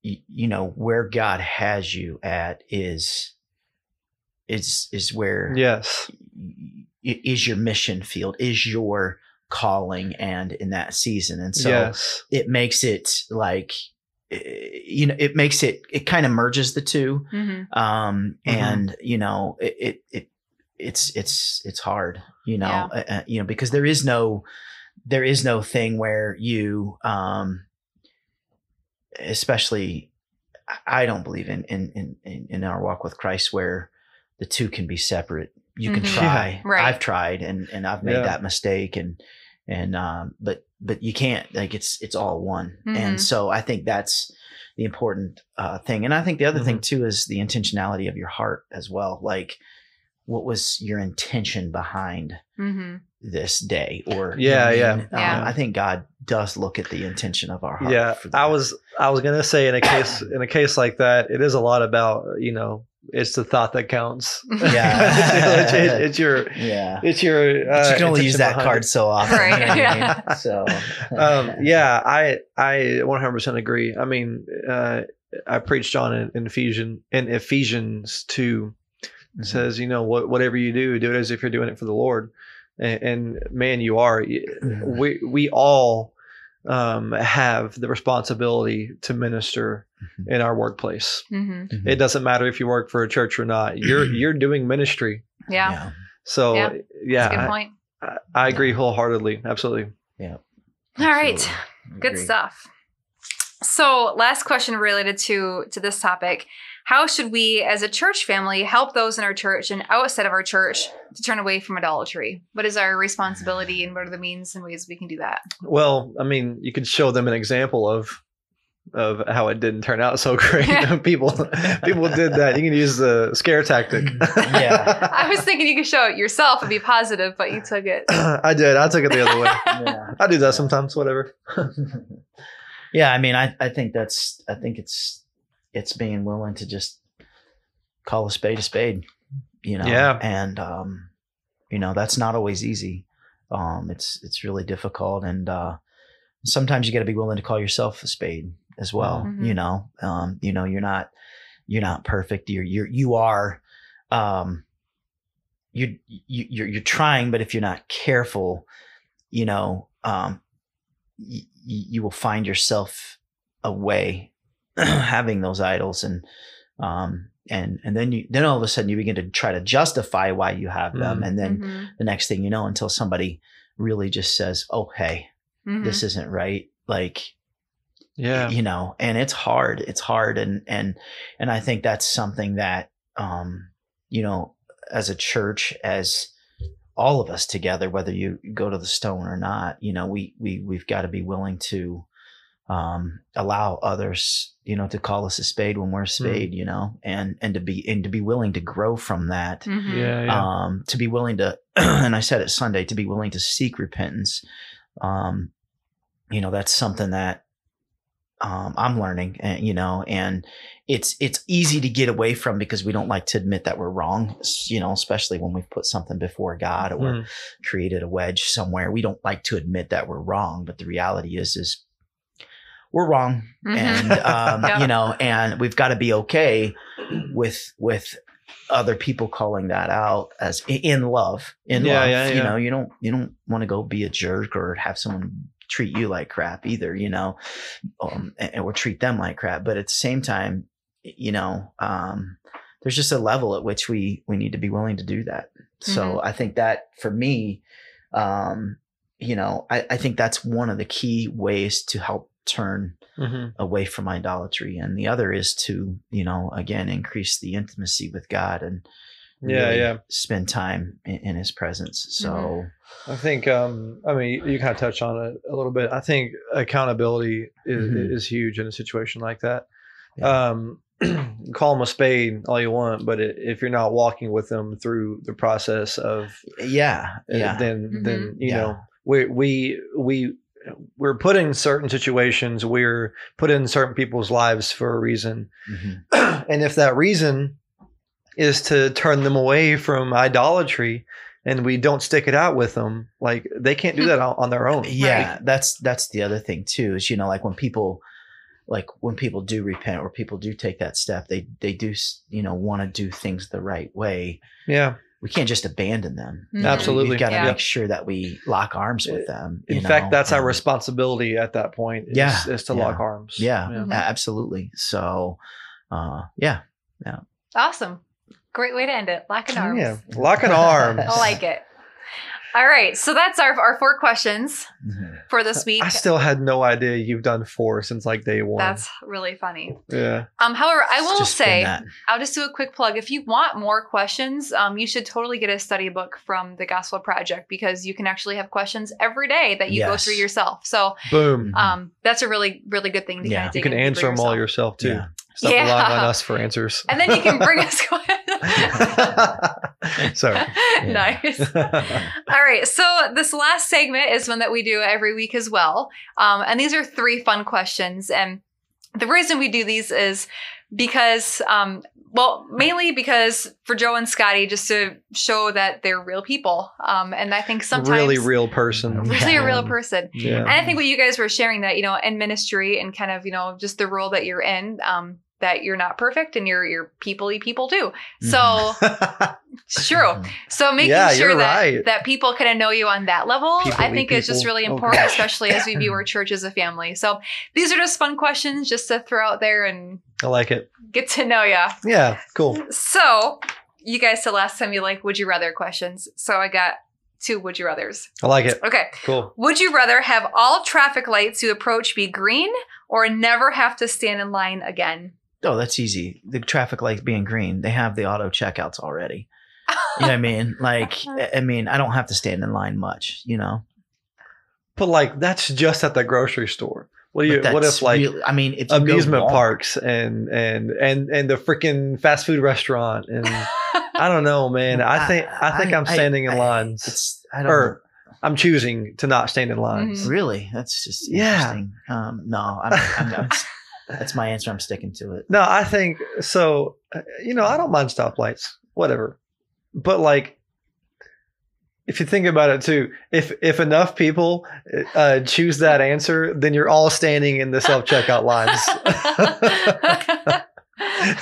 [SPEAKER 3] y- you know, where God has you at is is is where
[SPEAKER 2] Yes.
[SPEAKER 3] y- is your mission field, is your calling and in that season. And so
[SPEAKER 2] yes.
[SPEAKER 3] it makes it like eh, you know it makes it it kind of merges the two
[SPEAKER 1] Mm-hmm.
[SPEAKER 3] um
[SPEAKER 2] Mhm.
[SPEAKER 3] and you know it, it it it's it's it's hard you know
[SPEAKER 1] Yeah.
[SPEAKER 3] uh, uh, you know because there is no there is no thing where you um especially I- i don't believe in in in in- in our walk with christ where the two can be separate you can
[SPEAKER 1] Mhm.
[SPEAKER 3] try
[SPEAKER 1] Right.
[SPEAKER 3] i've tried and and i've made
[SPEAKER 2] Yeah.
[SPEAKER 3] that mistake and and um but but you can't like it's it's all one
[SPEAKER 1] Mhm.
[SPEAKER 3] and so i think that's the important uh thing and i think the other thing too is the intentionality of your heart as well like what was your intention behind
[SPEAKER 1] Mm-hmm.
[SPEAKER 3] this day or
[SPEAKER 2] Yeah,
[SPEAKER 3] you know
[SPEAKER 2] yeah.
[SPEAKER 3] what I, mean?
[SPEAKER 1] Yeah.
[SPEAKER 3] Um, I think god does look at the intention of our heart
[SPEAKER 2] Yeah. I was I was gonna say in a case in a case like that, it is a lot about you know it's the thought that counts.
[SPEAKER 3] Yeah.
[SPEAKER 2] it's, it's- it's your
[SPEAKER 3] yeah
[SPEAKER 2] it's your.
[SPEAKER 3] but
[SPEAKER 2] Uh,
[SPEAKER 3] you can only use that card
[SPEAKER 2] it.
[SPEAKER 3] so often
[SPEAKER 1] Right,
[SPEAKER 3] you know what I
[SPEAKER 1] yeah.
[SPEAKER 3] mean? so
[SPEAKER 2] um, yeah, I I 100% agree. I mean, uh, I preached on it in Ephesians in Ephesians 2
[SPEAKER 3] Mhm.
[SPEAKER 2] says, you know, what whatever you do, do it as if you're doing it for the Lord. And, and man, you are. We we all um, have the responsibility to minister
[SPEAKER 3] Mhm.
[SPEAKER 2] in our workplace.
[SPEAKER 1] Mm-hmm.
[SPEAKER 3] Mhm.
[SPEAKER 2] It doesn't matter if you work for a church or not. You're you're doing ministry.
[SPEAKER 1] Yeah.
[SPEAKER 2] So
[SPEAKER 1] Yeah.
[SPEAKER 2] yeah,
[SPEAKER 1] That's a good
[SPEAKER 2] I,
[SPEAKER 1] point.
[SPEAKER 2] I, I agree wholeheartedly. Absolutely. Yeah.
[SPEAKER 1] All right. Good stuff. So, last question related to to this topic. How should we as a church family help those in our church and outside of our church to turn away from idolatry? What is our responsibility and what are the means and ways we can do that?
[SPEAKER 2] Well, I mean, you could show them an example of of how it didn't turn out so great. people people did that. You can use the scare tactic.
[SPEAKER 3] Yeah.
[SPEAKER 1] I was thinking you could show it yourself and be positive, but you took it.
[SPEAKER 2] I did. I took it the other way.
[SPEAKER 3] yeah.
[SPEAKER 2] I do that sometimes. Whatever.
[SPEAKER 3] yeah, I mean, I, I think that's I think it's it's being willing to just call a spade a spade, you know.
[SPEAKER 2] Yeah.
[SPEAKER 3] And um, you know, that's not always easy. Um, it's it's really difficult and uh sometimes you gotta be willing to call yourself a spade as well.
[SPEAKER 1] Mhm.
[SPEAKER 3] You know. Um, you know, you're not you're not perfect. You're you're you are um you you you're you're trying, but if you're not careful, you know, um y- y- you will find yourself away having those idols and um and and then you then all of a sudden you begin to try to justify why you have them
[SPEAKER 2] Mm.
[SPEAKER 3] and then
[SPEAKER 1] Mhm.
[SPEAKER 3] the next thing you know until somebody really just says oh hey
[SPEAKER 1] Mhm.
[SPEAKER 3] this isn't right like
[SPEAKER 2] Yeah.
[SPEAKER 3] you know and it's hard it's hard and and and i think that's something that um you know as a church as all of us together whether you go to the stone or not you know we we we've got to be willing to um allow others you know to call us a spade when we're a spade you know and and to be and to be willing to grow from that
[SPEAKER 1] Mhm.
[SPEAKER 2] Yeah. Yeah.
[SPEAKER 3] um, to be willing to, and I said it Sunday, to be willing to seek repentance. Um, you know, that's something that um, I'm learning, and you know, and it's it's easy to get away from because we don't like to admit that we're wrong. You know, especially when we've put something before God or
[SPEAKER 2] Mm.
[SPEAKER 3] created a wedge somewhere. We don't like to admit that we're wrong, but the reality is, is we're wrong,
[SPEAKER 1] Mhm.
[SPEAKER 3] and um,
[SPEAKER 1] Yeah.
[SPEAKER 3] you know, and we've got to be okay with with other people calling that out as in love in
[SPEAKER 2] Yeah,
[SPEAKER 3] love
[SPEAKER 2] yeah,
[SPEAKER 3] you know you don't you don't want to go be a jerk or have someone treat you like crap either you know um, and, or treat them like crap but at the same time you know um, there's just a level at which we we need to be willing to do that so
[SPEAKER 1] Mm-hmm.
[SPEAKER 3] i think that for me um you know I, I think that's one of the key ways to help turn
[SPEAKER 2] Mhm.
[SPEAKER 3] away from idolatry and the other is to you know again increase the intimacy with god and
[SPEAKER 2] Yeah.
[SPEAKER 3] really
[SPEAKER 2] Yeah.
[SPEAKER 3] spend time in, in his presence so
[SPEAKER 2] I think. Um. I mean, you, you kind of touched on it a little bit. I think accountability is,
[SPEAKER 3] Mhm.
[SPEAKER 2] is huge in a situation like that.
[SPEAKER 3] Yeah.
[SPEAKER 2] Um. call them a spade all you want, but i if you're not walking with them through the process of
[SPEAKER 3] yeah
[SPEAKER 2] uh,
[SPEAKER 3] yeah
[SPEAKER 2] then then
[SPEAKER 1] Mhm.
[SPEAKER 2] you
[SPEAKER 3] Yeah.
[SPEAKER 2] know we we we we're put in certain situations we're put in certain people's lives for a reason.
[SPEAKER 3] Mhm.
[SPEAKER 2] and if that reason is to turn them away from idolatry and we don't stick it out with them like they can't do that on, on their own.
[SPEAKER 3] Yeah that's that's the other thing too is you know like when people like when people do repent or people do take that step they they do you know want to do things the right way.
[SPEAKER 2] Yeah
[SPEAKER 3] we can't just abandon them
[SPEAKER 1] Mhm.
[SPEAKER 2] Absolutely.
[SPEAKER 3] we've got to
[SPEAKER 1] Yeah.
[SPEAKER 3] make sure that we lock arms with them
[SPEAKER 2] in
[SPEAKER 3] you
[SPEAKER 2] fact
[SPEAKER 3] know,
[SPEAKER 2] that's our responsibility at that point is,
[SPEAKER 3] Yeah,
[SPEAKER 2] is to
[SPEAKER 3] yeah.
[SPEAKER 2] lock arms
[SPEAKER 3] yeah,
[SPEAKER 1] Mhm.
[SPEAKER 3] absolutely so uh yeah Yeah.
[SPEAKER 1] Awesome. Great way to end it. Locking arms.
[SPEAKER 2] yeah locking arms
[SPEAKER 1] I like it. All right. So that's our, our four questions
[SPEAKER 3] Mhm.
[SPEAKER 1] for this week.
[SPEAKER 2] i still had no idea you've done four since like day one
[SPEAKER 1] That's really funny.
[SPEAKER 2] yeah
[SPEAKER 1] Um, however, I will
[SPEAKER 3] Just
[SPEAKER 1] say. I'll just do a quick plug. If you want more questions, um, you should totally get a study book from the Gospel Project because you can actually have questions every day that you go through yourself. So
[SPEAKER 2] boom
[SPEAKER 1] um, that's a really, really good thing to
[SPEAKER 3] Yeah.
[SPEAKER 1] kind of
[SPEAKER 2] you can answer them all
[SPEAKER 1] yourself.
[SPEAKER 2] yourself too
[SPEAKER 3] Yeah.
[SPEAKER 2] stop relying on us for answers
[SPEAKER 1] And then you can bring us
[SPEAKER 2] sorry
[SPEAKER 1] nice. All right. So this last segment is one that we do every week as well. Um, and these are three fun questions. And the reason we do these is because, um, well, mainly because for Joe and Scotty, just to show that they're real people. Um, and I think sometimes
[SPEAKER 2] really real person
[SPEAKER 1] really a real person.
[SPEAKER 2] yeah
[SPEAKER 1] And I think what you guys were sharing that, you know, in ministry and kind of, you know, just the role that you're in, um, that you're not perfect and you're you're people people too. So
[SPEAKER 3] Mhm.
[SPEAKER 1] it's true. So making
[SPEAKER 2] Yeah,
[SPEAKER 1] sure that
[SPEAKER 2] right.
[SPEAKER 1] that people kind of know you on that level, I
[SPEAKER 2] People-y
[SPEAKER 1] think is just really
[SPEAKER 2] Oh,
[SPEAKER 1] important,
[SPEAKER 2] gosh.
[SPEAKER 1] especially as we view our church as a family. So these are just fun questions just to throw out there and
[SPEAKER 2] i like it
[SPEAKER 1] get to know you.
[SPEAKER 2] yeah cool
[SPEAKER 1] So you guys said last time you like would you rather questions. So I got two would you rathers.
[SPEAKER 2] i like it
[SPEAKER 1] Okay.
[SPEAKER 2] cool
[SPEAKER 1] Would you rather have all traffic lights you approach be green or never have to stand in line again?
[SPEAKER 3] Oh, that's easy. The traffic lights being green, they have the auto checkouts already. You know what I mean? Like, I I mean, I don't have to stand in line much. You know.
[SPEAKER 2] But like that's just at the grocery store. What do you? What
[SPEAKER 3] that's
[SPEAKER 2] if like
[SPEAKER 3] really- I mean, if you
[SPEAKER 2] amusement
[SPEAKER 3] Walmart-
[SPEAKER 2] parks and and and and the freaking fast food restaurant and I don't know, man. I think I, think I, am standing in
[SPEAKER 3] I-
[SPEAKER 2] lines.
[SPEAKER 3] It's I don't
[SPEAKER 2] or I'm choosing to not stand in lines.
[SPEAKER 1] Mhm.
[SPEAKER 3] really. That's just
[SPEAKER 2] Yeah.
[SPEAKER 3] interesting. Um, no, I'm, I'm, I'm, that's my answer. I'm sticking to it.
[SPEAKER 2] No, I think so. uh, You know, I don't mind stoplights, whatever. But like, if you think about it too, if if enough people uh, choose that answer, then you're all standing in the self checkout lines.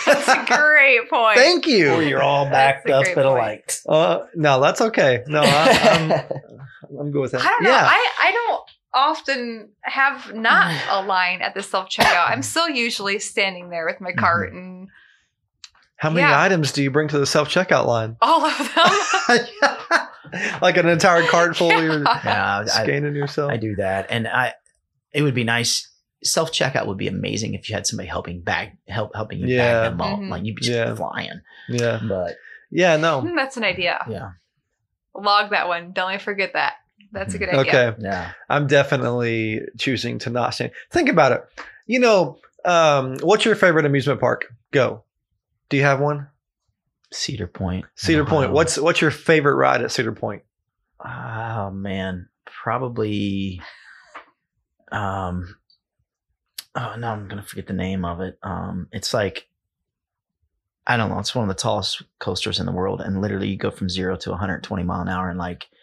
[SPEAKER 1] That's a great point.
[SPEAKER 2] Thank you.
[SPEAKER 3] Or you're all backed
[SPEAKER 1] a
[SPEAKER 3] up
[SPEAKER 1] great
[SPEAKER 3] at a
[SPEAKER 1] point.
[SPEAKER 3] light.
[SPEAKER 2] Uh, no, that's okay. No, I, I'm I'm good with that.
[SPEAKER 1] I don't know.
[SPEAKER 2] Yeah,
[SPEAKER 1] I, I don't often have not a line at the self checkout. I'm still usually standing there with my
[SPEAKER 3] Mm-hmm.
[SPEAKER 1] cart and
[SPEAKER 2] how many
[SPEAKER 1] yeah.
[SPEAKER 2] items do you bring to the self checkout line?
[SPEAKER 1] all of them.
[SPEAKER 2] like an entire cart full. You're
[SPEAKER 3] Yeah, I,
[SPEAKER 2] scanning yourself.
[SPEAKER 3] I do that, and I. It would be nice. Self checkout would be amazing if you had somebody helping bag help helping you
[SPEAKER 2] Yeah.
[SPEAKER 3] bag them all.
[SPEAKER 1] Mhm.
[SPEAKER 3] Like you'd be just
[SPEAKER 2] Yeah.
[SPEAKER 3] flying.
[SPEAKER 2] Yeah,
[SPEAKER 3] But
[SPEAKER 2] yeah, no.
[SPEAKER 1] Hmm, That's an idea.
[SPEAKER 3] yeah,
[SPEAKER 1] Log that one. Don't let me forget that. That's a good idea.
[SPEAKER 2] Okay,
[SPEAKER 3] yeah.
[SPEAKER 2] I'm definitely choosing to not stand. Think about it. You know, um, what's your favorite amusement park? Go. Do you have one?
[SPEAKER 3] Cedar Point.
[SPEAKER 2] Cedar Point.
[SPEAKER 3] Ohio.
[SPEAKER 2] What's what's your favorite ride at Cedar Point?
[SPEAKER 3] Oh man, probably. Um. Oh no, I'm gonna forget the name of it. Um, it's like. I don't know. It's one of the tallest coasters in the world, and literally you go from zero to 120 mile an hour in like a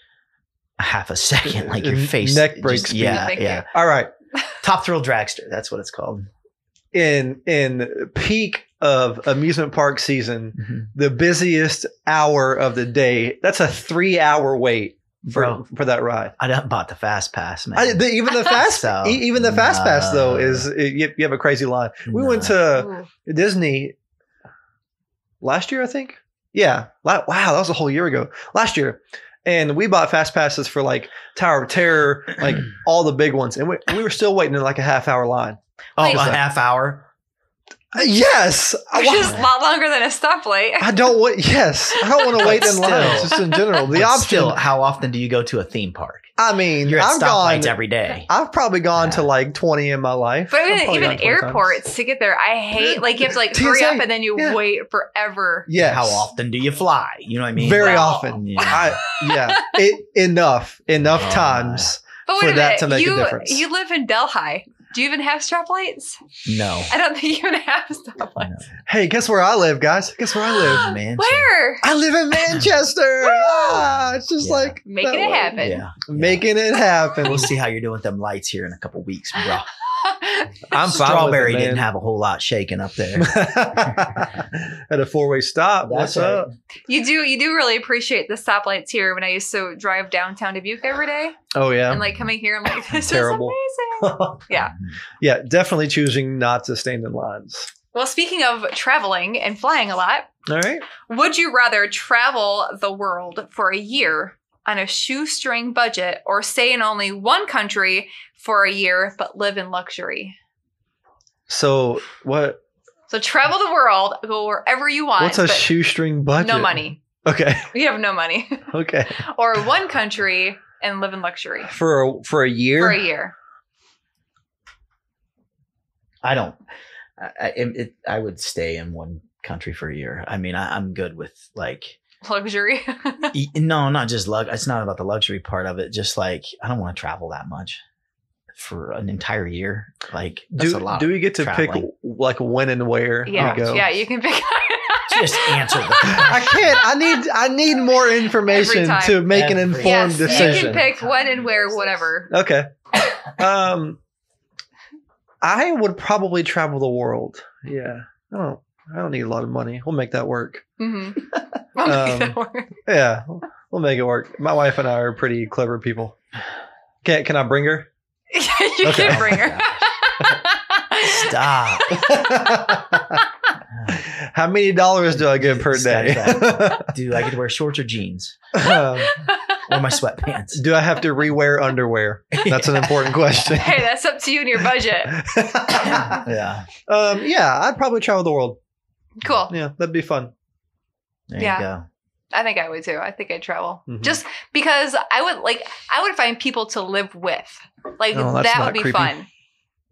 [SPEAKER 3] half a second. Like your face,
[SPEAKER 2] neck
[SPEAKER 3] just- Yeah,
[SPEAKER 1] Thank
[SPEAKER 3] yeah.
[SPEAKER 1] you.
[SPEAKER 2] All right.
[SPEAKER 3] Top Thrill Dragster. That's what it's called.
[SPEAKER 2] In in peak of amusement park season,
[SPEAKER 3] Mhm.
[SPEAKER 2] the busiest hour of the day. That's a three hour wait for
[SPEAKER 3] Bro.
[SPEAKER 2] for that ride.
[SPEAKER 3] I done bought the fast pass, man.
[SPEAKER 2] I, the, even the fast
[SPEAKER 3] So,
[SPEAKER 2] e- even the fast pass though
[SPEAKER 3] no.
[SPEAKER 2] is you, you have a crazy line. We went to Disney last year, I think. Yeah. La- Wow, that was a whole year ago. Last year. And we bought fast passes for like Tower of Terror, like all the big ones. And we, we were still waiting in like a half hour line.
[SPEAKER 3] oh,
[SPEAKER 1] Wait.
[SPEAKER 3] a half hour.
[SPEAKER 2] Yes. I,
[SPEAKER 1] Which is a lot longer than a stoplight.
[SPEAKER 2] I don't want, yes. I don't want to wait in
[SPEAKER 3] Still.
[SPEAKER 2] lines just in general. The
[SPEAKER 3] But
[SPEAKER 2] option,
[SPEAKER 3] Still, how often do you go to a theme park?
[SPEAKER 2] I mean,
[SPEAKER 3] You're at
[SPEAKER 2] I've gone,
[SPEAKER 3] every day.
[SPEAKER 2] I've probably gone to like 20 in my life.
[SPEAKER 1] But
[SPEAKER 2] I've
[SPEAKER 1] even,
[SPEAKER 2] probably
[SPEAKER 1] even
[SPEAKER 2] gone 20 times.
[SPEAKER 1] airports to get there, I hate like you have to like hurry
[SPEAKER 2] TSA,
[SPEAKER 1] up and then you
[SPEAKER 2] yeah.
[SPEAKER 1] wait forever.
[SPEAKER 2] Yeah.
[SPEAKER 3] How often do you fly? You know what I mean?
[SPEAKER 2] Very
[SPEAKER 1] Well,
[SPEAKER 2] often.
[SPEAKER 3] Yeah.
[SPEAKER 2] I, yeah. It, enough. Enough
[SPEAKER 3] Yeah.
[SPEAKER 2] times.
[SPEAKER 1] But
[SPEAKER 2] For
[SPEAKER 1] wait a
[SPEAKER 2] that
[SPEAKER 1] minute,
[SPEAKER 2] to make a difference.
[SPEAKER 1] you live in Delhi. Do you even have strap lights?
[SPEAKER 3] no.
[SPEAKER 1] I don't think you even have stoplights.
[SPEAKER 2] Hey, guess where I live, guys? Guess where I live?
[SPEAKER 3] Man,
[SPEAKER 1] Where?
[SPEAKER 2] I live in Manchester. ah, it's just
[SPEAKER 3] Yeah.
[SPEAKER 2] like
[SPEAKER 1] Making it
[SPEAKER 2] way.
[SPEAKER 1] happen.
[SPEAKER 3] Yeah.
[SPEAKER 2] Making it happen.
[SPEAKER 3] We'll see how you're doing with them lights here in a couple weeks, bro.
[SPEAKER 2] I'm
[SPEAKER 3] Strawberry
[SPEAKER 2] with it,
[SPEAKER 3] didn't have a whole lot shaking up there.
[SPEAKER 2] At a four way stop. What's
[SPEAKER 3] right.
[SPEAKER 2] up?
[SPEAKER 1] you do you do really appreciate the stoplights here when I used to drive downtown Dubuque every day
[SPEAKER 2] Oh yeah.
[SPEAKER 1] and like coming here I'm like this
[SPEAKER 2] Terrible.
[SPEAKER 1] is amazing. Yeah.
[SPEAKER 2] yeah, definitely choosing not to stand in lines.
[SPEAKER 1] Well, speaking of traveling and flying a lot,
[SPEAKER 2] All right.
[SPEAKER 1] would you rather travel the world for a year on a shoestring budget or stay in only one country for a year but live in luxury?
[SPEAKER 2] So what?
[SPEAKER 1] So travel the world, go wherever you want.
[SPEAKER 2] What's a shoestring budget?
[SPEAKER 1] No money.
[SPEAKER 2] Okay.
[SPEAKER 1] We have no money.
[SPEAKER 2] Okay.
[SPEAKER 1] or one country and live in luxury
[SPEAKER 2] For a for a year.
[SPEAKER 1] for a year.
[SPEAKER 3] I don't. I, I, it, I would stay in one country for a year. I mean, I, I'm good with like,
[SPEAKER 1] Luxury.
[SPEAKER 3] no, not just lug. It's not about the luxury part of it. Just like I don't want to travel that much for an entire year. Like that's
[SPEAKER 2] do
[SPEAKER 3] a lot.
[SPEAKER 2] do we get to pick like when and where
[SPEAKER 1] yeah.
[SPEAKER 2] we go?
[SPEAKER 1] Yeah, you can pick
[SPEAKER 3] Just answer the
[SPEAKER 2] I can't. I need. I need more information to make an informed
[SPEAKER 1] yes, you can pick when and where, whatever.
[SPEAKER 2] Okay. Um, I would probably travel the world. Yeah. I don't. I don't need a lot of money. We'll make that work.
[SPEAKER 1] Mm-hmm.
[SPEAKER 2] Um, Yeah, we'll make it work. My wife and I are pretty clever people. Can Can I bring her?
[SPEAKER 1] you
[SPEAKER 2] Okay.
[SPEAKER 1] can bring her.
[SPEAKER 3] stop.
[SPEAKER 2] How many dollars do I get per
[SPEAKER 3] This
[SPEAKER 2] day?
[SPEAKER 3] Do I get to wear shorts or jeans?
[SPEAKER 2] um,
[SPEAKER 3] or my sweatpants.
[SPEAKER 2] Do I have to rewear underwear? That's an important question.
[SPEAKER 1] hey, that's up to you and your budget.
[SPEAKER 3] yeah.
[SPEAKER 2] um, yeah, I'd probably travel the world.
[SPEAKER 1] Cool.
[SPEAKER 2] Yeah, that'd be fun.
[SPEAKER 3] There
[SPEAKER 1] Yeah.
[SPEAKER 3] you go.
[SPEAKER 1] I think I would too. I think I'd travel
[SPEAKER 2] Mhm.
[SPEAKER 1] just because I would like. I would find people to live with. Like
[SPEAKER 2] Oh,
[SPEAKER 1] that would be
[SPEAKER 2] creepy.
[SPEAKER 1] fun.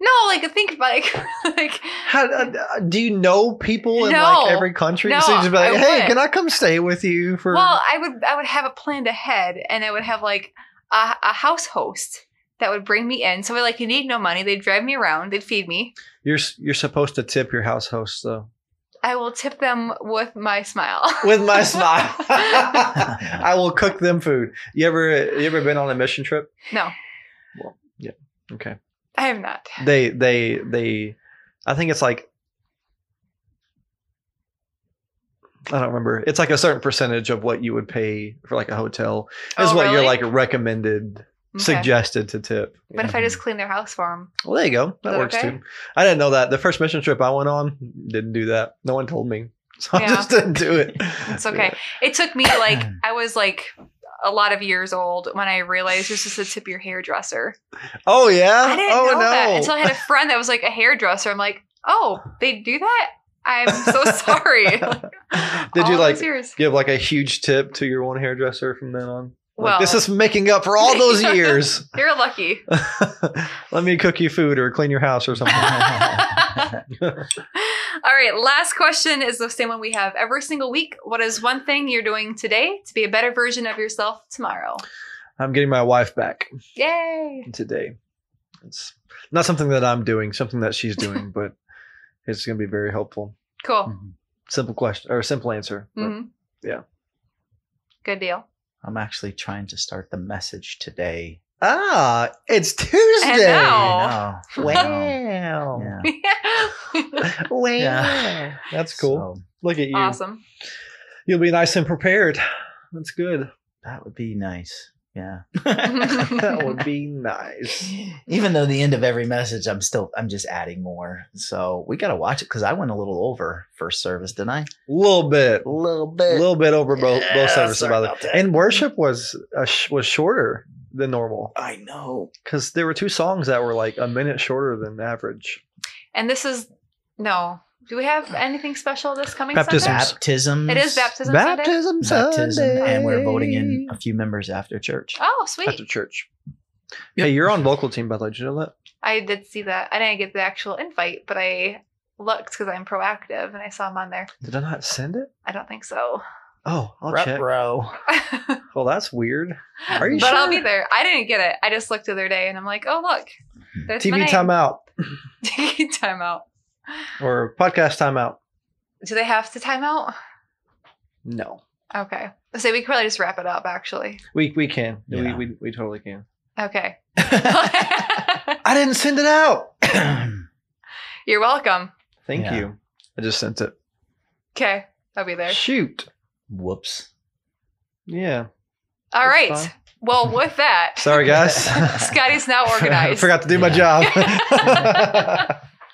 [SPEAKER 1] No, like think like like
[SPEAKER 2] How, uh, do you know people in
[SPEAKER 1] No.
[SPEAKER 2] like every country?
[SPEAKER 1] No,
[SPEAKER 2] so you just be like,
[SPEAKER 1] I
[SPEAKER 2] hey,
[SPEAKER 1] would.
[SPEAKER 2] can I come stay with you for?
[SPEAKER 1] Well, I would I would have it planned ahead, and I would have like a, a house host that would bring me in. So like, you need no money. They'd drive me around. They'd feed me.
[SPEAKER 2] you're you're supposed to tip your house host though.
[SPEAKER 1] I will tip them with my smile.
[SPEAKER 2] With my smile, I will cook them food. You ever you ever been on a mission trip?
[SPEAKER 1] no, Well, yeah.
[SPEAKER 2] Okay.
[SPEAKER 1] I have not.
[SPEAKER 2] They they they, I think it's like. I don't remember. It's like a certain percentage of what you would pay for like a hotel is
[SPEAKER 1] Oh,
[SPEAKER 2] what you're like recommended,
[SPEAKER 1] Okay.
[SPEAKER 2] suggested to tip.
[SPEAKER 1] But if I just clean their house for them,
[SPEAKER 2] Well, there you go. That
[SPEAKER 1] that
[SPEAKER 2] works
[SPEAKER 1] okay?
[SPEAKER 2] too. I didn't know that. The first mission trip I went on didn't do that. No one told me. So I
[SPEAKER 1] Yeah.
[SPEAKER 2] just didn't do it.
[SPEAKER 1] it's okay. It took me like I was like a lot of years old when I realized you're supposed to tip your hairdresser.
[SPEAKER 2] Oh yeah.
[SPEAKER 1] I didn't
[SPEAKER 2] oh
[SPEAKER 1] know
[SPEAKER 2] no.
[SPEAKER 1] that until I had a friend that was like a hairdresser. I'm like, oh, they do that. I'm so sorry.
[SPEAKER 2] Did
[SPEAKER 1] All
[SPEAKER 2] you like give like a huge tip to your one hairdresser from then on? Like,
[SPEAKER 1] Well-
[SPEAKER 2] this is making up for all those years.
[SPEAKER 1] You're lucky.
[SPEAKER 2] Let me cook you food or clean your house or something.
[SPEAKER 1] All right, last question is the same one we have every single week. What is one thing you're doing today to be a better version of yourself tomorrow?
[SPEAKER 2] I'm getting my wife back
[SPEAKER 1] Yay!
[SPEAKER 2] today. It's not something that I'm doing, something that she's doing, but it's going to be very helpful.
[SPEAKER 1] Cool.
[SPEAKER 2] Simple question or simple answer. but-
[SPEAKER 1] hmm
[SPEAKER 2] yeah.
[SPEAKER 1] Good deal.
[SPEAKER 3] I'm actually trying to start the message today.
[SPEAKER 2] Ah, it's Tuesday.
[SPEAKER 3] I know.
[SPEAKER 2] Wow.
[SPEAKER 3] Yeah.
[SPEAKER 2] Wow.
[SPEAKER 3] Yeah.
[SPEAKER 2] That's cool.
[SPEAKER 3] So
[SPEAKER 2] Look at you.
[SPEAKER 1] awesome.
[SPEAKER 2] You'll be nice and prepared. That's good.
[SPEAKER 3] that would be nice. Yeah.
[SPEAKER 2] that would be nice.
[SPEAKER 3] Even though the end of every message, I'm still I'm just adding more. So we gotta watch it because I went a little over first service, didn't I?
[SPEAKER 2] A little bit.
[SPEAKER 3] A little bit.
[SPEAKER 2] A little bit over both,
[SPEAKER 3] Yeah,
[SPEAKER 2] both services, by the way. And worship was uh, sh- was shorter than normal
[SPEAKER 3] I know.
[SPEAKER 2] because there were two songs that were like a minute shorter than average.
[SPEAKER 1] And this is no. Do we have anything special this coming
[SPEAKER 2] Baptisms.
[SPEAKER 1] Sunday?
[SPEAKER 3] Baptisms.
[SPEAKER 1] It is baptism Sunday.
[SPEAKER 2] Baptism,
[SPEAKER 3] Baptism,
[SPEAKER 2] Sunday.
[SPEAKER 3] and we're voting in a few members after church.
[SPEAKER 1] Oh, sweet.
[SPEAKER 2] after church. Hey, you're on vocal team, by the way. Did you know that?
[SPEAKER 1] I did see that. I didn't get the actual invite, but I looked because I'm proactive and I saw him on there.
[SPEAKER 2] Did I not send it?
[SPEAKER 1] I don't think so.
[SPEAKER 2] Oh, I'll
[SPEAKER 3] Ruh,
[SPEAKER 2] check.
[SPEAKER 3] bro.
[SPEAKER 2] Well, that's weird. Are you
[SPEAKER 1] but I'll be there. I didn't get it. I just looked the other day and I'm like, oh look, hmm. there's my
[SPEAKER 2] TV
[SPEAKER 1] name.
[SPEAKER 2] timeout
[SPEAKER 1] TV timeout.
[SPEAKER 2] Or podcast timeout?
[SPEAKER 1] Do they have to time out?
[SPEAKER 2] No,
[SPEAKER 1] Okay. So we could probably just wrap it up. Actually.
[SPEAKER 2] we we can.
[SPEAKER 3] Yeah.
[SPEAKER 2] We, we we totally can.
[SPEAKER 1] Okay.
[SPEAKER 2] I didn't send it out.
[SPEAKER 1] You're welcome.
[SPEAKER 2] Thank
[SPEAKER 3] Yeah.
[SPEAKER 2] you. I just sent it.
[SPEAKER 1] Okay, I'll be there.
[SPEAKER 2] Shoot.
[SPEAKER 3] Whoops.
[SPEAKER 2] Yeah.
[SPEAKER 1] All
[SPEAKER 2] That's
[SPEAKER 1] right.
[SPEAKER 2] fine.
[SPEAKER 1] Well, with that,
[SPEAKER 2] Sorry, guys.
[SPEAKER 1] Scotty's now organized.
[SPEAKER 2] I forgot to do my job.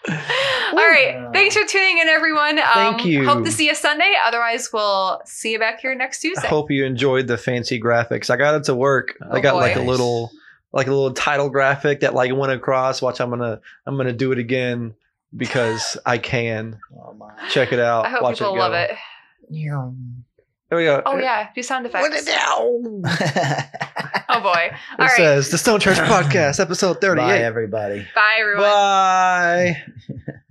[SPEAKER 1] All right. Thanks for tuning in, everyone. Um,
[SPEAKER 2] Thank you.
[SPEAKER 1] Hope to see you Sunday. Otherwise, we'll see you back here next
[SPEAKER 2] I
[SPEAKER 1] Tuesday.
[SPEAKER 2] hope you enjoyed the fancy graphics. I got it to work. I
[SPEAKER 1] Oh,
[SPEAKER 2] got like a little like a little title graphic that like went across. Watch, I'm gonna I'm gonna do it again because I can.
[SPEAKER 3] Oh my.
[SPEAKER 2] Check it out.
[SPEAKER 1] I hope
[SPEAKER 2] Watch
[SPEAKER 1] people
[SPEAKER 2] it go.
[SPEAKER 1] love it.
[SPEAKER 2] There we go.
[SPEAKER 1] Oh yeah, do sound
[SPEAKER 2] What
[SPEAKER 1] effects.
[SPEAKER 2] it now?
[SPEAKER 1] Oh boy.
[SPEAKER 2] It
[SPEAKER 1] All right.
[SPEAKER 2] says the Stone Church Podcast, episode 38.
[SPEAKER 3] Bye, everybody.
[SPEAKER 1] Bye everyone.
[SPEAKER 2] Bye.